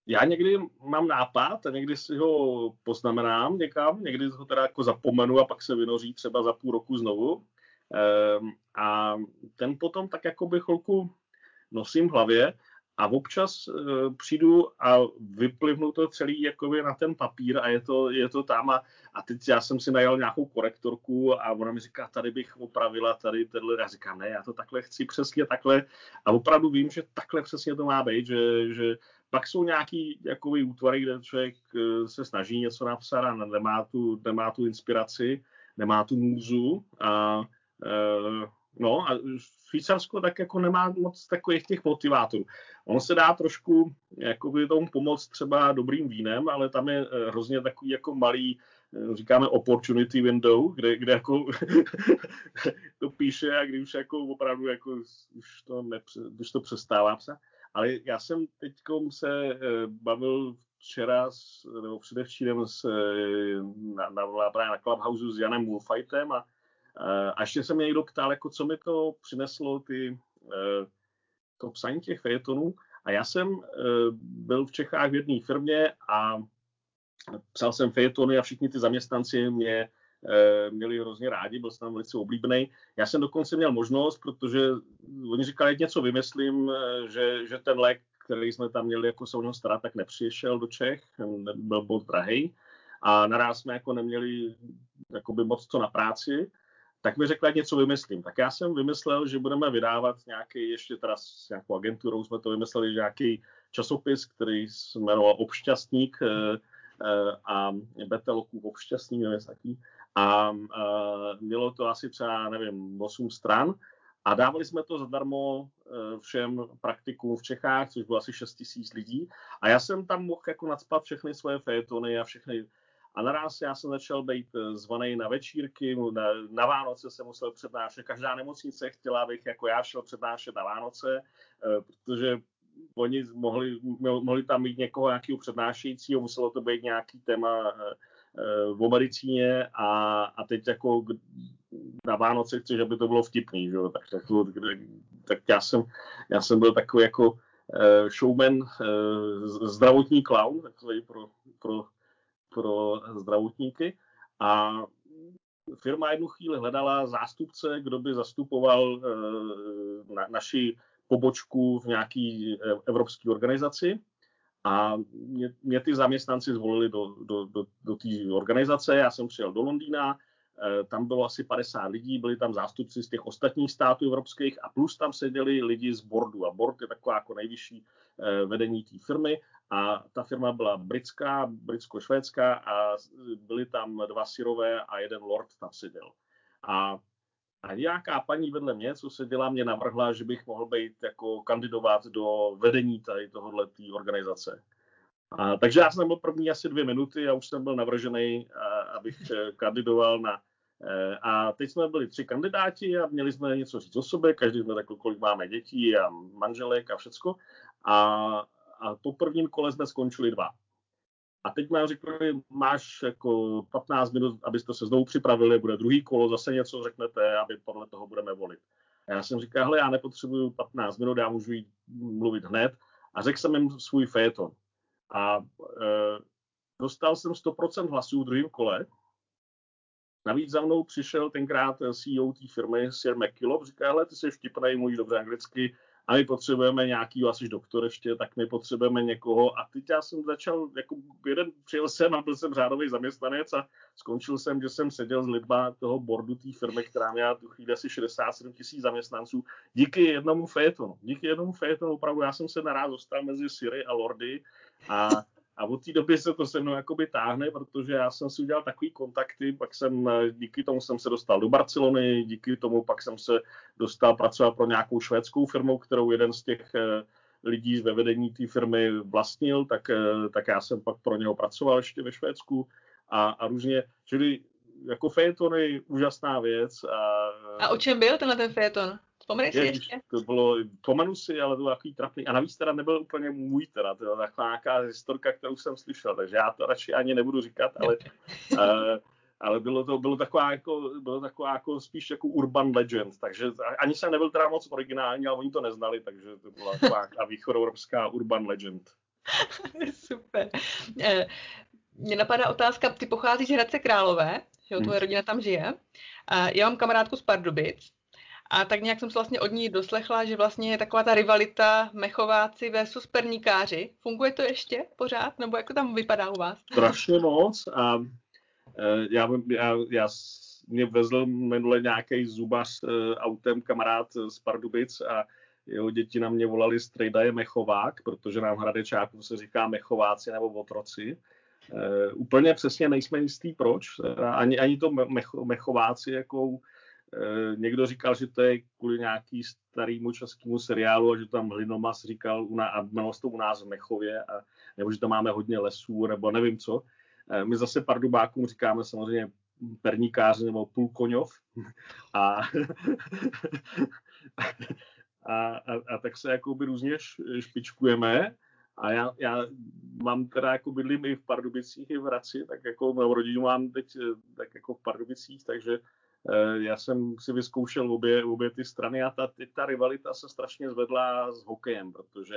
Já někdy mám nápad a někdy si ho poznamenám někam, někdy ho teda jako zapomenu a pak se vynoří třeba za půl roku znovu. Ehm, a ten potom tak jako by chvilku nosím v hlavě a občas e, přijdu a vyplivnu to celý jakoby na ten papír a je to, je to tam a, a teď já jsem si najal nějakou korektorku a ona mi říká, tady bych opravila, tady tenhle, já říkám, ne, já to takhle chci přesně takhle a opravdu vím, že takhle přesně to má být, že, že pak jsou nějaký jakoby útvary, kde člověk eh, se snaží něco napsat a nemá tu, nemá tu inspiraci, nemá tu můzu a e, no a Švýcarsko tak jako nemá moc takových těch motivátorů. On se dá trošku jakoby tomu pomoct třeba dobrým vínem, ale tam je eh, hrozně takový jako malý, říkáme opportunity window, kde, kde jako (laughs) to píše a když už jako opravdu jako už to, nepře, když to přestává psát, ale já jsem teď se eh, bavil včera, s, nebo předevčírem s, eh, na, na, právě na Clubhouse s Janem Wolfightem a, eh, a ještě se mě někdo ptal, jako co mi to přineslo, ty, to psaní těch fejetonů. A já jsem byl v Čechách v jedné firmě a psal jsem fejetony a všichni ty zaměstnanci mě měli hrozně rádi, byl jsem tam velice oblíbený. Já jsem dokonce měl možnost, protože oni říkali, že něco vymyslím, eh, že, že ten lék, který jsme tam měli jako se o něho starat, tak nepřišel do Čech, byl bod drahý a naraz jsme jako neměli jakoby moc co na práci, tak mi řekla, něco vymyslím. Tak já jsem vymyslel, že budeme vydávat nějaký, ještě teda s nějakou agenturou jsme to vymysleli, že nějaký časopis, který se jmenoval Obšťastník eh, a Betelokův Obšťastník, nevím, jaký a uh, mělo to asi třeba, nevím, 8 stran. A dávali jsme to zadarmo uh, všem praktikům v Čechách, což bylo asi 6 tisíc lidí. A já jsem tam mohl jako nadspat všechny svoje fejtony a všechny. A naraz já jsem začal být e, zvaný na večírky, na, na Vánoce jsem musel přednášet. Každá nemocnice chtěla, abych jako já šel přednášet na Vánoce, uh, protože oni mohli, mohli tam mít někoho nějakého přednášejícího, muselo to být nějaký téma v medicíně a, a teď jako na Vánoce chci, aby to bylo vtipný, že? Tak, tak, tak já, jsem, já jsem byl takový jako uh, showman, uh, zdravotní clown, takový pro, pro, pro zdravotníky a firma jednu chvíli hledala zástupce, kdo by zastupoval uh, na, naši pobočku v nějaké evropské organizaci a mě, mě ty zaměstnanci zvolili do, do, do, do té organizace, já jsem přijel do Londýna, eh, tam bylo asi 50 lidí, byli tam zástupci z těch ostatních států evropských a plus tam seděli lidi z bordu. A board je taková jako nejvyšší eh, vedení té firmy. A ta firma byla britská, britsko-švédská a byli tam dva syrové a jeden lord tam seděl. A a nějaká paní vedle mě, co se dělá, mě navrhla, že bych mohl být jako kandidovat do vedení tady tohohle té organizace. A, takže já jsem byl první asi dvě minuty a už jsem byl navržený, a, abych eh, kandidoval na. Eh, a teď jsme byli tři kandidáti a měli jsme něco říct o sobě, každý jsme řekl, kolik máme dětí a manželek a všecko. A, a po prvním kole jsme skončili dva. A teď nám řekli, máš jako 15 minut, abyste se znovu připravili, bude druhý kolo, zase něco řeknete, aby podle toho budeme volit. A já jsem říkal, hele, já nepotřebuju 15 minut, já můžu jít mluvit hned. A řekl jsem jim svůj féton. A e, dostal jsem 100% hlasů v druhém kole. Navíc za mnou přišel tenkrát CEO té firmy Sir McKillop, říká, hele, ty jsi vtipnej, mluví dobře anglicky, a my potřebujeme nějaký, asi doktor ještě, tak my potřebujeme někoho. A teď já jsem začal, jako jeden přijel jsem a byl jsem řádový zaměstnanec a skončil jsem, že jsem seděl s lidma toho bordu té firmy, která měla tu chvíli asi 67 tisíc zaměstnanců, díky jednomu fétonu. Díky jednomu fétonu opravdu já jsem se naraz dostal mezi Siri a Lordy a a od té doby se to se mnou jakoby táhne, protože já jsem si udělal takový kontakty, pak jsem, eh, díky tomu jsem se dostal do Barcelony, díky tomu pak jsem se dostal pracovat pro nějakou švédskou firmu, kterou jeden z těch eh, lidí ve vedení té firmy vlastnil, tak, eh, tak já jsem pak pro něho pracoval ještě ve Švédsku a, a různě, čili jako fejeton je úžasná věc. A, a o čem byl tenhle ten fejeton? Vzpomeneš si ještě? To bylo, pomenu si, ale to bylo takový trapný. A navíc teda nebyl úplně můj teda, to byla taková nějaká historka, kterou jsem slyšel, takže já to radši ani nebudu říkat, ale, uh, (laughs) ale bylo to bylo taková, jako, bylo taková jako spíš jako urban legend, takže ani jsem nebyl teda moc originální, ale oni to neznali, takže to byla taková východoevropská urban legend. (laughs) Super. Eh, mně napadá otázka, ty pocházíš z Hradce Králové, že jo, tvoje hmm. rodina tam žije. Já mám kamarádku z Pardubic, a tak nějak jsem se vlastně od ní doslechla, že vlastně je taková ta rivalita mechováci versus perníkáři. Funguje to ještě pořád, nebo jak to tam vypadá u vás? Strašně moc a e, já, já, já mě vezl minule nějaký zubař e, autem kamarád z Pardubic a jeho děti na mě volali strejda je mechovák, protože nám hradečákům se říká mechováci nebo otroci. E, úplně přesně nejsme jistý proč. Ani, ani to mech, mechováci jako někdo říkal, že to je kvůli nějaký starýmu českému seriálu a že tam Hlinomas říkal a jmenovalo to u nás v Mechově, a, nebo že tam máme hodně lesů, nebo nevím co. Eh, my zase pardubákům říkáme samozřejmě perníkáři nebo půlkoňov a, (laughs) a, a, a tak se jakoby různě špičkujeme a já, já mám teda jako bydlím i v Pardubicích, i v Hradci, tak jako rodinu mám teď eh, tak jako v Pardubicích, takže Eh, já jsem si vyzkoušel obě, obě ty strany a ta, ta rivalita se strašně zvedla s hokejem, protože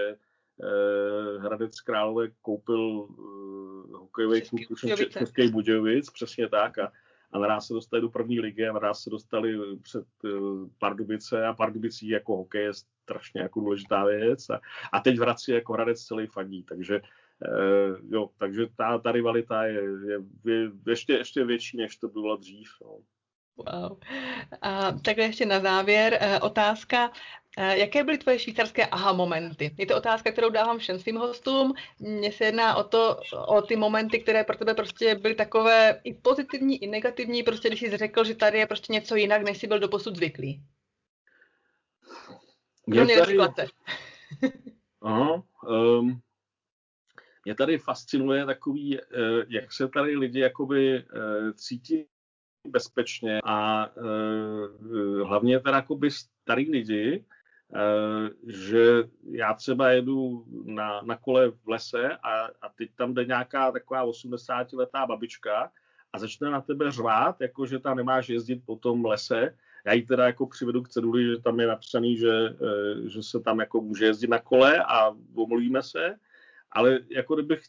eh, Hradec Králové koupil uh, hokejový klub Český Budějovic, přesně tak, a, a naraz se dostali do první ligy a naraz se dostali před Pardubice a Pardubicí jako hokej je strašně jako důležitá věc a, a teď v Hradci jako Hradec celý fandí, takže uh, jo, takže ta, ta rivalita je, je, je ještě, ještě větší, než to bylo dřív. No. Wow. A takhle ještě na závěr uh, otázka. Uh, jaké byly tvoje švýcarské aha momenty? Je to otázka, kterou dávám všem svým hostům. Mně se jedná o to, o ty momenty, které pro tebe prostě byly takové i pozitivní, i negativní, prostě když jsi řekl, že tady je prostě něco jinak, než jsi byl doposud zvyklý. Mě tady... (laughs) Aha, um, mě tady fascinuje takový, uh, jak se tady lidi jakoby cítí bezpečně a uh, hlavně teda jakoby starý lidi, uh, že já třeba jedu na, na kole v lese a, a teď tam jde nějaká taková 80-letá babička a začne na tebe řvát, jako že tam nemáš jezdit po tom lese. Já ji teda jako přivedu k ceduli, že tam je napsaný, že, že se tam jako může jezdit na kole a omluvíme se, ale jako kdybych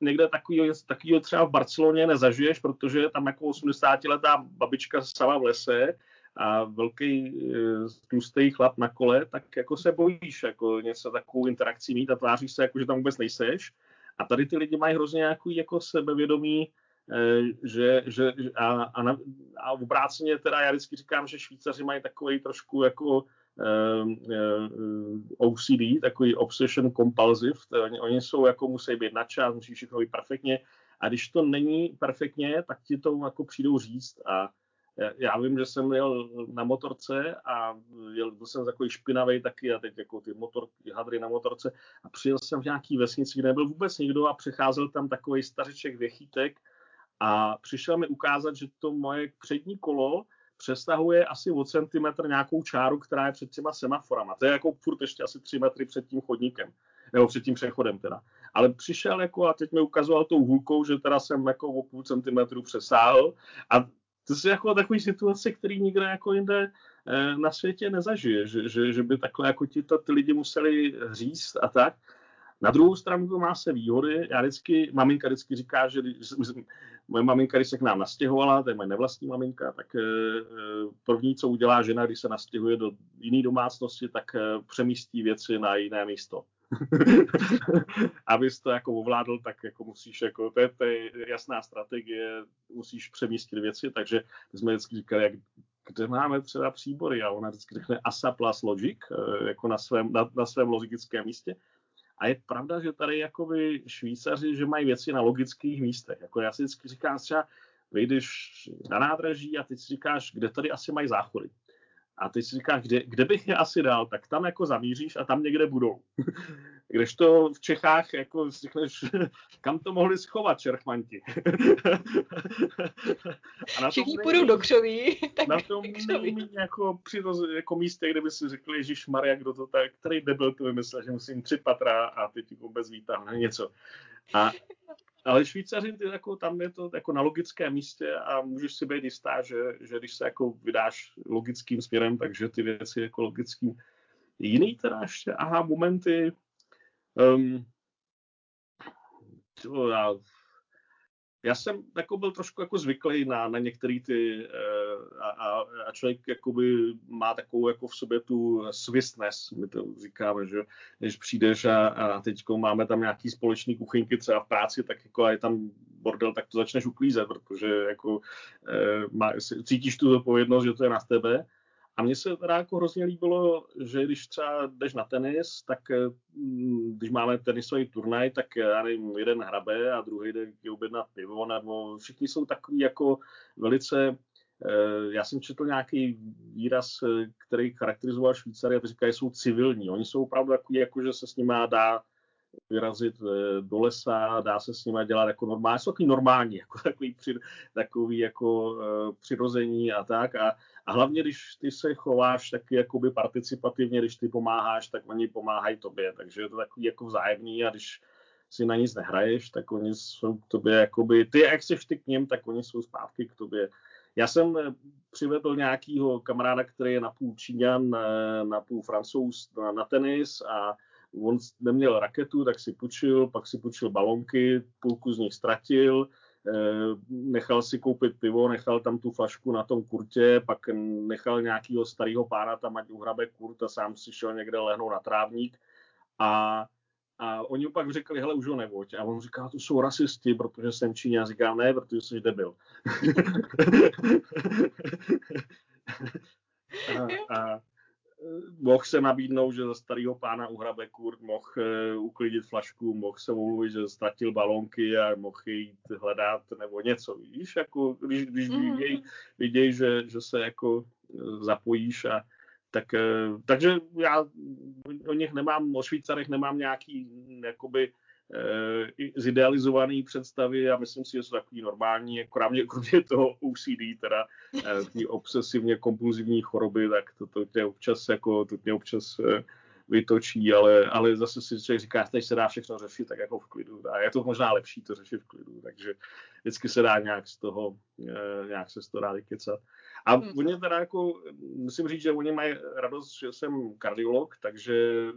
někde takový, takovýho třeba v Barceloně nezažiješ, protože tam jako 80-letá babička sama v lese a velký e, tlustý chlap na kole, tak jako se bojíš jako něco takovou interakcí mít a tváříš se jako, že tam vůbec nejseš. A tady ty lidi mají hrozně nějaký jako sebevědomí, e, že, že a, a, na, a obráceně teda já vždycky říkám, že Švýcaři mají takový trošku jako eh, OCD, takový Obsession Compulsive, oni, oni jsou jako musí být na čas, musí všechno být perfektně. A když to není perfektně, tak ti to jako přijdou říct. A já vím, že jsem jel na motorce a jel, byl jsem takový špinavý taky a teď jako ty motor, ty hadry na motorce. A přijel jsem v nějaký vesnici, kde nebyl vůbec nikdo a přecházel tam takový stařeček věchýtek. A přišel mi ukázat, že to moje přední kolo přesahuje asi o centimetr nějakou čáru, která je před těma semaforama. To je jako furt ještě asi 3 metry před tím chodníkem, nebo před tím přechodem teda. Ale přišel jako a teď mi ukazoval tou hůlkou, že teda jsem jako o půl centimetru přesáhl a to jsou jako takové situace, které nikde jako jinde eh, na světě nezažije, že, že, že by takhle jako ti to, ty lidi museli říct a tak. Na druhou stranu to má se výhody. Já vždycky, maminka vždycky říká, že moje maminka, když se k nám nastěhovala, to je moje nevlastní maminka, tak eh, první, co udělá žena, když se nastěhuje do jiné domácnosti, tak přemístí věci na jiné místo. (laughs) Abys to jako ovládl, tak jako musíš, jako, to je, to je jasná strategie, musíš přemístit věci, takže jsme vždycky říkali, jak, kde máme třeba příbory a ona vždycky řekne ASA plus logic, eh, jako na svém, na, na svém logickém místě. A je pravda, že tady jakoby Švýcaři, že mají věci na logických místech. Jako já si vždycky říkám třeba, vyjdeš na nádraží a ty si říkáš, kde tady asi mají záchody. A ty si říkáš, kde, kde bych je asi dal, tak tam jako zamíříš a tam někde budou. (laughs) Když to v Čechách jako řekneš, (laughs) kam to mohli schovat čerchmanti. (laughs) a na Všichni půjdou do křoví. (laughs) Tak na tom není jako, přiroz, jako místě, kde by si řekli, Ježíš Maria, kdo to tak, který debil to vymyslel, že musím tři patra a teď vůbec výtáhne něco. A ale Švýcaři, ty, jako, tam je to jako na logickém místě a můžeš si být jistá, že, že když se jako vydáš logickým směrem, takže ty věci jako logickým. Jiný teda ještě, aha, momenty, um, to, já já jsem jako byl trošku jako zvyklý na, na některé ty uh, a, a, a člověk jakoby má takovou jako v sobě tu swistness, my to říkáme, že když přijdeš a, a teď máme tam nějaký společný kuchyňky třeba v práci, tak jako je tam bordel, tak to začneš uklízet, protože jako uh, má, cítíš tu zodpovědnost, že to je na tebe a mně se teda jako hrozně líbilo, že když třeba jdeš na tenis, tak eh, mm, když máme tenisový turnaj, tak já nevím, jeden hrabe a druhý jde objednat pivo, nebo všichni jsou takový jako velice eh, já jsem četl nějaký výraz, eh, který charakterizoval Švýcary a že jsou civilní. Oni jsou opravdu takový, jako že se s nimi dá vyrazit do lesa, dá se s nimi dělat jako normálně, jsou takový normální, (laughs) jako takový, při, takový jako přirození a tak. A a hlavně, když ty se chováš taky jakoby participativně, když ty pomáháš, tak oni pomáhají tobě. Takže je to takový jako vzájemný a když si na nic nehraješ, tak oni jsou k tobě jakoby, ty jak jsi ty k ním, tak oni jsou zpátky k tobě. Já jsem eh, přivedl nějakýho kamaráda, který je napůl Číňan, eh, napůl Francouz na, na tenis a on neměl raketu, tak si půjčil, pak si půjčil balonky, půlku z nich ztratil, Eh, nechal si koupit pivo, nechal tam tu flašku na tom kurtě, pak nechal nějakého starého pána tam, ať uhrabe kurt a sám si šel někde lehnout na trávník a a oni mu pak řekli, hele, už ho nevoď. A on říká, to jsou rasisti, protože jsem Číně. A říká, ne, protože jsi debil. (laughs) (laughs) a, a, mohl se nabídnout, že za starého pána uhrabe kurt, mohl uh, uklidit flašku, mohl se mluvit, že ztratil balonky a mohl jít hledat nebo něco, víš, jako když, když mm. viděj, viděj že, že se jako eh, zapojíš a tak, takže já o nich nemám, o Švýcarech nemám nějaký jakoby Eh, zidealizované představy a myslím si, že jsou takový normální, kromě, kromě toho OCD, teda eh, ty obsesivně kompulzivní choroby, tak to, to tě občas jako, to tě občas eh, vytočí, ale, ale zase si člověk říká, že se dá všechno řešit tak jako v klidu. A je to možná lepší to řešit v klidu, takže vždycky se dá nějak z toho, nějak se z toho dá vykecat. A hmm. oni teda jako, musím říct, že oni mají radost, že jsem kardiolog, takže e,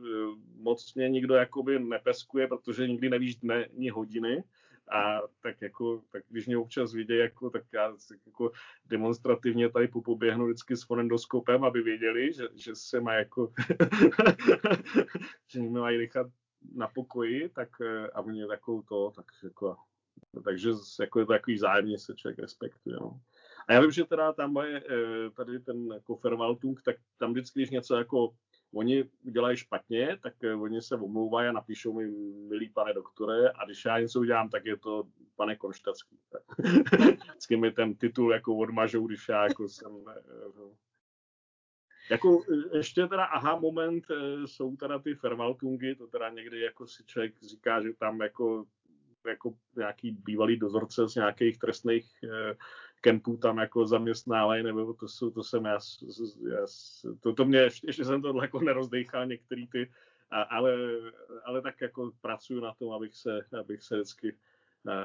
moc mě nikdo jakoby nepeskuje, protože nikdy nevíš dne ni hodiny. A tak jako, tak když mě občas vidějí, jako, tak já jako demonstrativně tady popoběhnu vždycky s fonendoskopem, aby věděli, že, že se má jako, (laughs) že mě mají nechat na pokoji, tak e, a oni takovou to, tak jako, takže jako je to takový zájemně se člověk respektuje. No. A já vím, že teda tam je eh, tady ten jako Fervaltung, tak tam vždycky, když něco jako oni udělají špatně, tak eh, oni se omlouvají a napíšou mi, milý pane doktore, a když já něco udělám, tak je to pane Konštacký. (laughs) vždycky mi ten titul jako odmažou, když já jako jsem... Eh, jako ještě teda aha moment jsou teda ty Fervaltungy, to teda někdy jako si člověk říká, že tam jako jako nějaký bývalý dozorce z nějakých trestných eh, kempů tam jako zaměstnávají, nebo to, jsou, to jsem já, já to, to mě, ještě, ještě jsem to jako nerozdechal některý ty, a, ale, ale tak jako pracuju na tom, abych se, abych se vždycky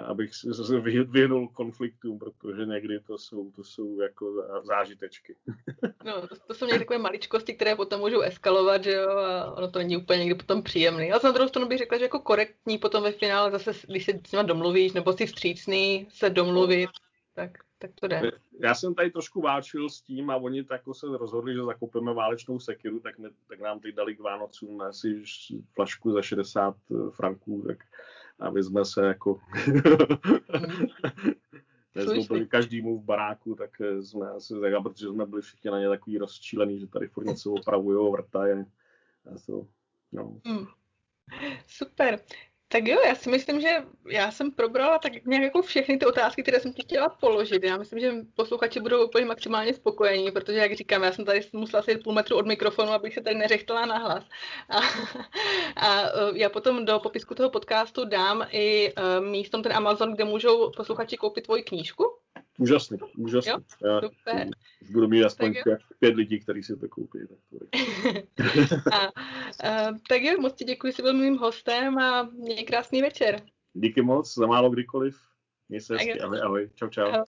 abych se vyhnul konfliktům, protože někdy to jsou, to jsou jako zážitečky. No, to, to jsou někdy takové maličkosti, které potom můžou eskalovat, že jo, a ono to není úplně někdy potom příjemný. Ale na druhou stranu bych řekla, že jako korektní potom ve finále zase, když se s nima domluvíš, nebo si vstřícný se domluvit, tak, tak to jde. Já jsem tady trošku váčil s tím a oni tak se rozhodli, že zakupíme válečnou sekiru, tak, my, tak nám teď dali k Vánocům asi flašku za 60 franků, tak aby jsme se jako (laughs) nezlobili každému v baráku, tak jsme asi, tak, protože jsme byli všichni na ně takový rozčílený, že tady furt něco opravují, vrtají. No. Hmm. Super. Tak jo, já si myslím, že já jsem probrala tak nějak jako všechny ty otázky, které jsem ti chtěla položit. Já myslím, že posluchači budou úplně maximálně spokojení, protože, jak říkám, já jsem tady musela sedět půl metru od mikrofonu, abych se tady neřechtala na hlas. A, a e, já potom do popisku toho podcastu dám i uh, místom ten Amazon, kde můžou posluchači koupit tvoji knížku. Úžasný, úžasný. Jo? Já super. Už budu mít aspoň pět, pět lidí, kteří si to koupí. Tak, to (laughs) a, a, tak jo, moc ti děkuji, jsi byl mým hostem a měj krásný večer. Díky moc, za málo kdykoliv. Měj se hezky, ahoj, ahoj, čau, čau. Ahoj.